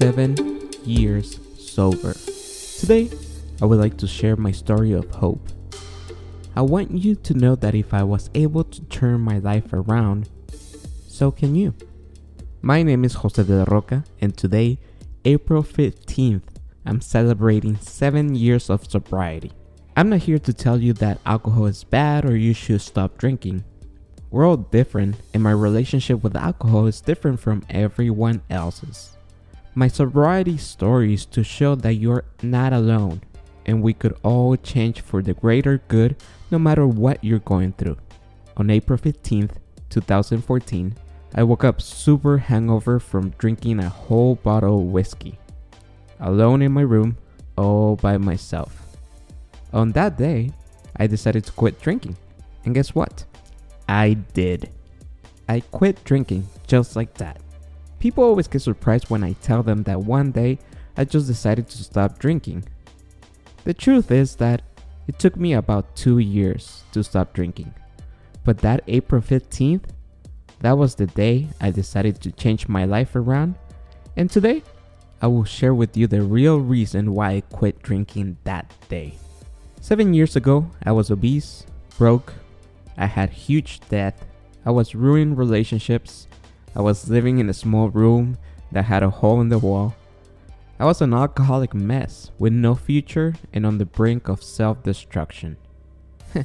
seven years sober. Today, I would like to share my story of hope. I want you to know that if I was able to turn my life around, so can you. My name is Jose de la Roca, and today, April 15th, I'm celebrating seven years of sobriety. I'm not here to tell you that alcohol is bad or you should stop drinking. We're all different, and my relationship with alcohol is different from everyone else's. My sobriety story is to show that you're not alone, and we could all change for the greater good no matter what you're going through. On April 15th, 2014, I woke up super hangover from drinking a whole bottle of whiskey. Alone in my room, all by myself. On that day, I decided to quit drinking. And guess what? I did. I quit drinking just like that. People always get surprised when I tell them that one day I just decided to stop drinking. The truth is that it took me about two years to stop drinking. But that April 15th, that was the day I decided to change my life around. And today, I will share with you the real reason why I quit drinking that day. Seven years ago, I was obese, broke, I had huge debt. I was ruining relationships. I was living in a small room that had a hole in the wall. I was an alcoholic mess with no future and on the brink of self destruction.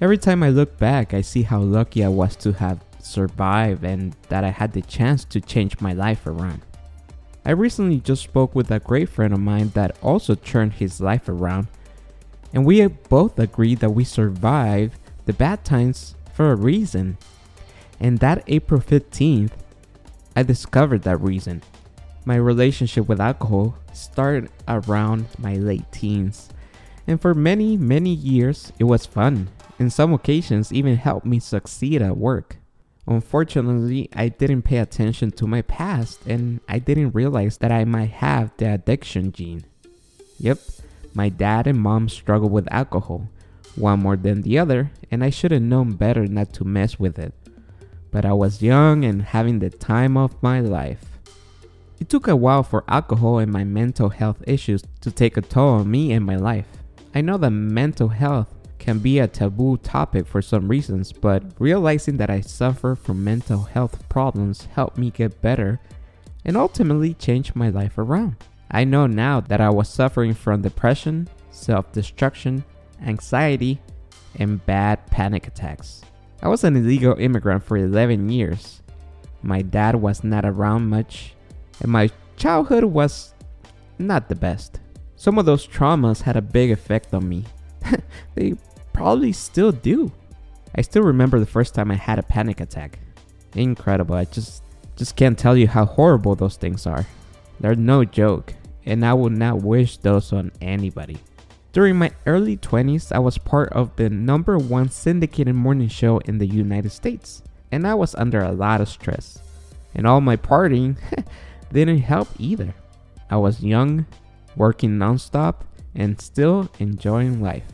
Every time I look back, I see how lucky I was to have survived and that I had the chance to change my life around. I recently just spoke with a great friend of mine that also turned his life around, and we both agreed that we survived the bad times for a reason. And that April 15th, I discovered that reason. My relationship with alcohol started around my late teens. And for many, many years, it was fun. In some occasions, even helped me succeed at work. Unfortunately, I didn't pay attention to my past and I didn't realize that I might have the addiction gene. Yep, my dad and mom struggled with alcohol, one more than the other, and I should have known better not to mess with it. But I was young and having the time of my life. It took a while for alcohol and my mental health issues to take a toll on me and my life. I know that mental health can be a taboo topic for some reasons, but realizing that I suffer from mental health problems helped me get better and ultimately change my life around. I know now that I was suffering from depression, self destruction, anxiety, and bad panic attacks. I was an illegal immigrant for 11 years. My dad was not around much, and my childhood was not the best. Some of those traumas had a big effect on me. they probably still do. I still remember the first time I had a panic attack. Incredible. I just just can't tell you how horrible those things are. They're no joke, and I would not wish those on anybody. During my early 20s, I was part of the number one syndicated morning show in the United States, and I was under a lot of stress. And all my partying didn't help either. I was young, working nonstop, and still enjoying life.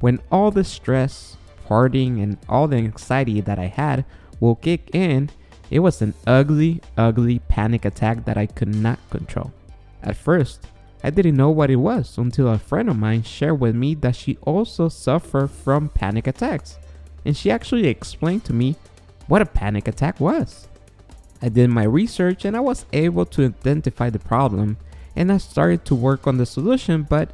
When all the stress, partying, and all the anxiety that I had will kick in, it was an ugly, ugly panic attack that I could not control. At first, I didn't know what it was until a friend of mine shared with me that she also suffered from panic attacks. And she actually explained to me what a panic attack was. I did my research and I was able to identify the problem and I started to work on the solution, but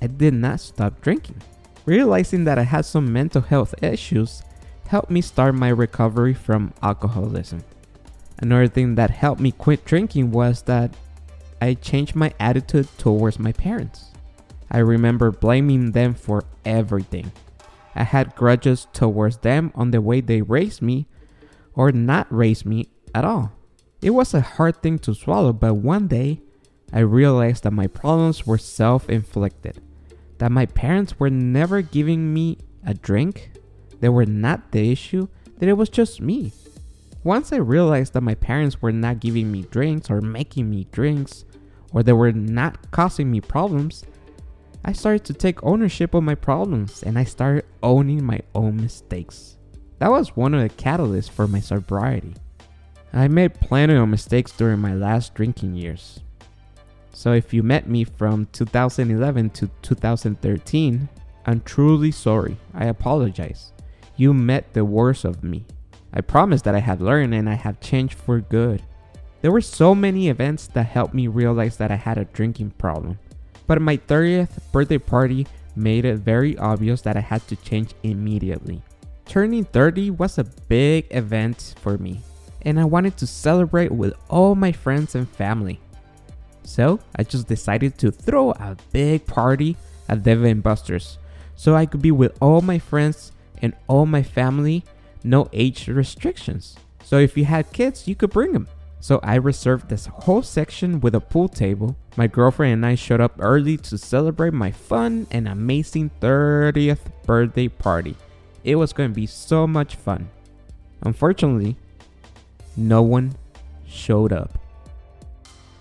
I did not stop drinking. Realizing that I had some mental health issues helped me start my recovery from alcoholism. Another thing that helped me quit drinking was that I changed my attitude towards my parents. I remember blaming them for everything. I had grudges towards them on the way they raised me or not raised me at all. It was a hard thing to swallow, but one day I realized that my problems were self inflicted. That my parents were never giving me a drink, they were not the issue, that it was just me. Once I realized that my parents were not giving me drinks or making me drinks, or they were not causing me problems, I started to take ownership of my problems and I started owning my own mistakes. That was one of the catalysts for my sobriety. I made plenty of mistakes during my last drinking years. So if you met me from 2011 to 2013, I'm truly sorry. I apologize. You met the worst of me. I promise that I have learned and I have changed for good. There were so many events that helped me realize that I had a drinking problem. But my 30th birthday party made it very obvious that I had to change immediately. Turning 30 was a big event for me, and I wanted to celebrate with all my friends and family. So I just decided to throw a big party at Dave & Buster's so I could be with all my friends and all my family, no age restrictions. So if you had kids, you could bring them. So I reserved this whole section with a pool table. My girlfriend and I showed up early to celebrate my fun and amazing 30th birthday party. It was going to be so much fun. Unfortunately, no one showed up.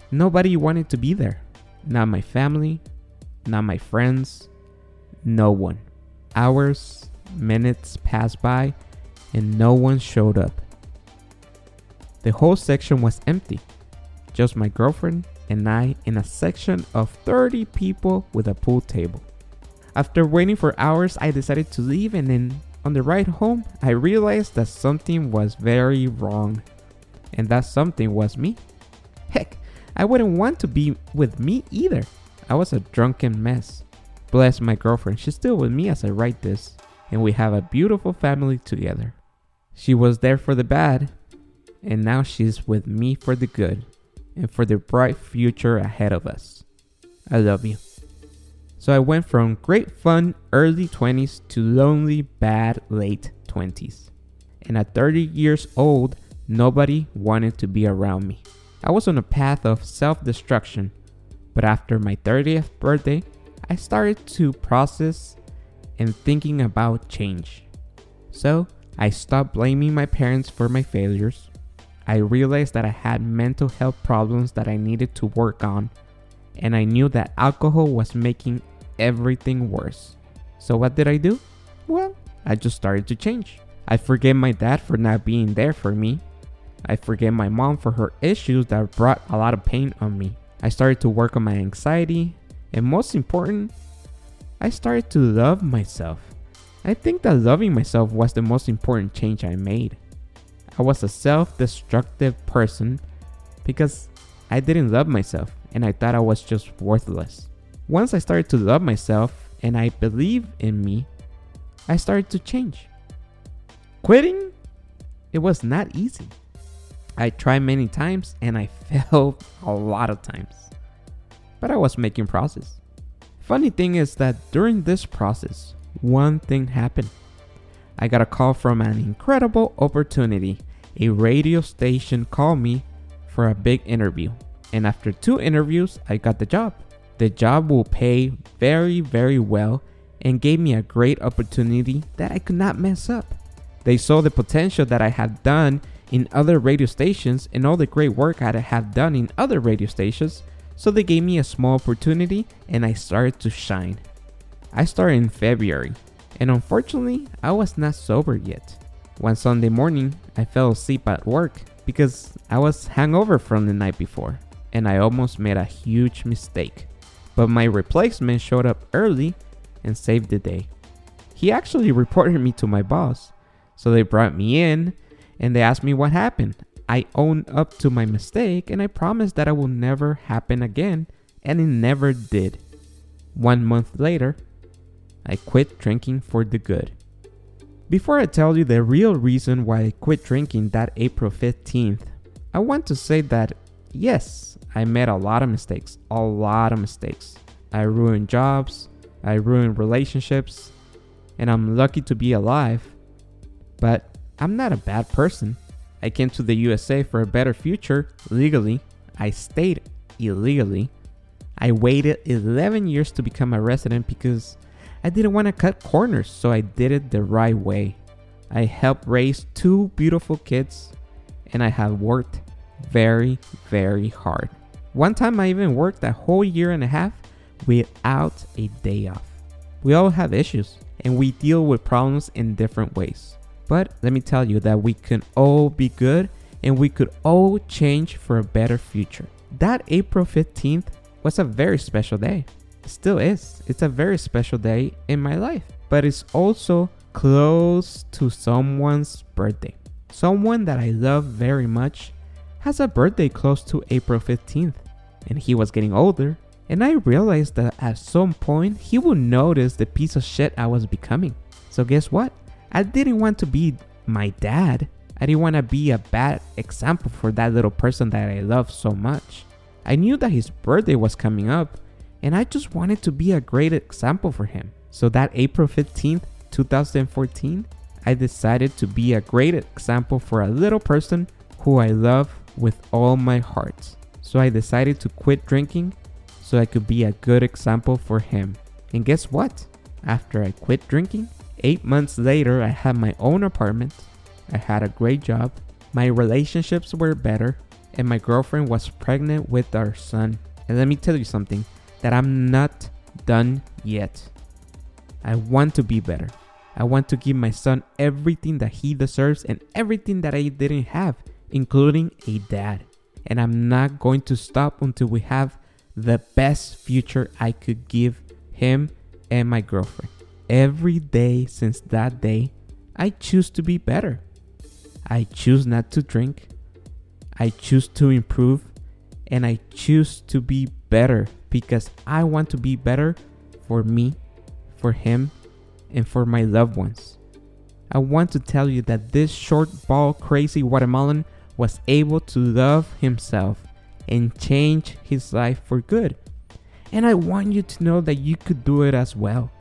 Nobody wanted to be there. Not my family, not my friends, no one. Hours, minutes passed by, and no one showed up. The whole section was empty. Just my girlfriend and I in a section of 30 people with a pool table. After waiting for hours, I decided to leave, and then on the ride home, I realized that something was very wrong. And that something was me. Heck, I wouldn't want to be with me either. I was a drunken mess. Bless my girlfriend, she's still with me as I write this, and we have a beautiful family together. She was there for the bad, and now she's with me for the good and for the bright future ahead of us. I love you. So I went from great fun early 20s to lonely bad late 20s. And at 30 years old, nobody wanted to be around me. I was on a path of self destruction, but after my 30th birthday, I started to process and thinking about change. So I stopped blaming my parents for my failures. I realized that I had mental health problems that I needed to work on, and I knew that alcohol was making everything worse. So, what did I do? Well, I just started to change. I forgave my dad for not being there for me. I forgave my mom for her issues that brought a lot of pain on me. I started to work on my anxiety, and most important, I started to love myself. I think that loving myself was the most important change I made. I was a self destructive person because I didn't love myself and I thought I was just worthless. Once I started to love myself and I believe in me, I started to change. Quitting, it was not easy. I tried many times and I failed a lot of times. But I was making progress. Funny thing is that during this process, one thing happened. I got a call from an incredible opportunity. A radio station called me for a big interview. And after two interviews, I got the job. The job will pay very, very well and gave me a great opportunity that I could not mess up. They saw the potential that I had done in other radio stations and all the great work I had done in other radio stations, so they gave me a small opportunity and I started to shine. I started in February, and unfortunately, I was not sober yet. One Sunday morning, I fell asleep at work because I was hungover from the night before, and I almost made a huge mistake. But my replacement showed up early and saved the day. He actually reported me to my boss, so they brought me in and they asked me what happened. I owned up to my mistake and I promised that I will never happen again, and it never did. One month later, I quit drinking for the good. Before I tell you the real reason why I quit drinking that April 15th, I want to say that yes, I made a lot of mistakes, a lot of mistakes. I ruined jobs, I ruined relationships, and I'm lucky to be alive. But I'm not a bad person. I came to the USA for a better future legally. I stayed illegally. I waited 11 years to become a resident because I didn't want to cut corners, so I did it the right way. I helped raise two beautiful kids, and I have worked very, very hard. One time I even worked a whole year and a half without a day off. We all have issues, and we deal with problems in different ways. But let me tell you that we can all be good and we could all change for a better future. That April 15th was a very special day. Still is. It's a very special day in my life, but it's also close to someone's birthday. Someone that I love very much has a birthday close to April 15th, and he was getting older. And I realized that at some point he would notice the piece of shit I was becoming. So, guess what? I didn't want to be my dad. I didn't want to be a bad example for that little person that I love so much. I knew that his birthday was coming up, and I just wanted to be a great example for him. So, that April 15th, 2014, I decided to be a great example for a little person who I love with all my heart. So I decided to quit drinking so I could be a good example for him. And guess what? After I quit drinking, eight months later, I had my own apartment, I had a great job, my relationships were better, and my girlfriend was pregnant with our son. And let me tell you something that I'm not done yet. I want to be better. I want to give my son everything that he deserves and everything that I didn't have, including a dad. And I'm not going to stop until we have the best future I could give him and my girlfriend. Every day since that day, I choose to be better. I choose not to drink. I choose to improve. And I choose to be better because I want to be better for me, for him, and for my loved ones. I want to tell you that this short ball crazy Guatemalan was able to love himself and change his life for good. And I want you to know that you could do it as well.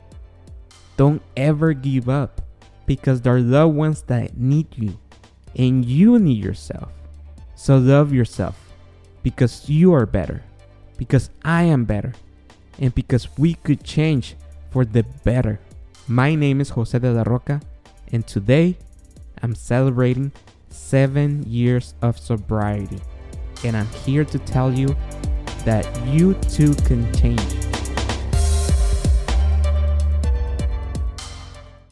Don't ever give up because there are loved ones that need you and you need yourself. So love yourself because you are better, because I am better, and because we could change for the better. My name is Jose de la Roca, and today I'm celebrating seven years of sobriety. And I'm here to tell you that you too can change.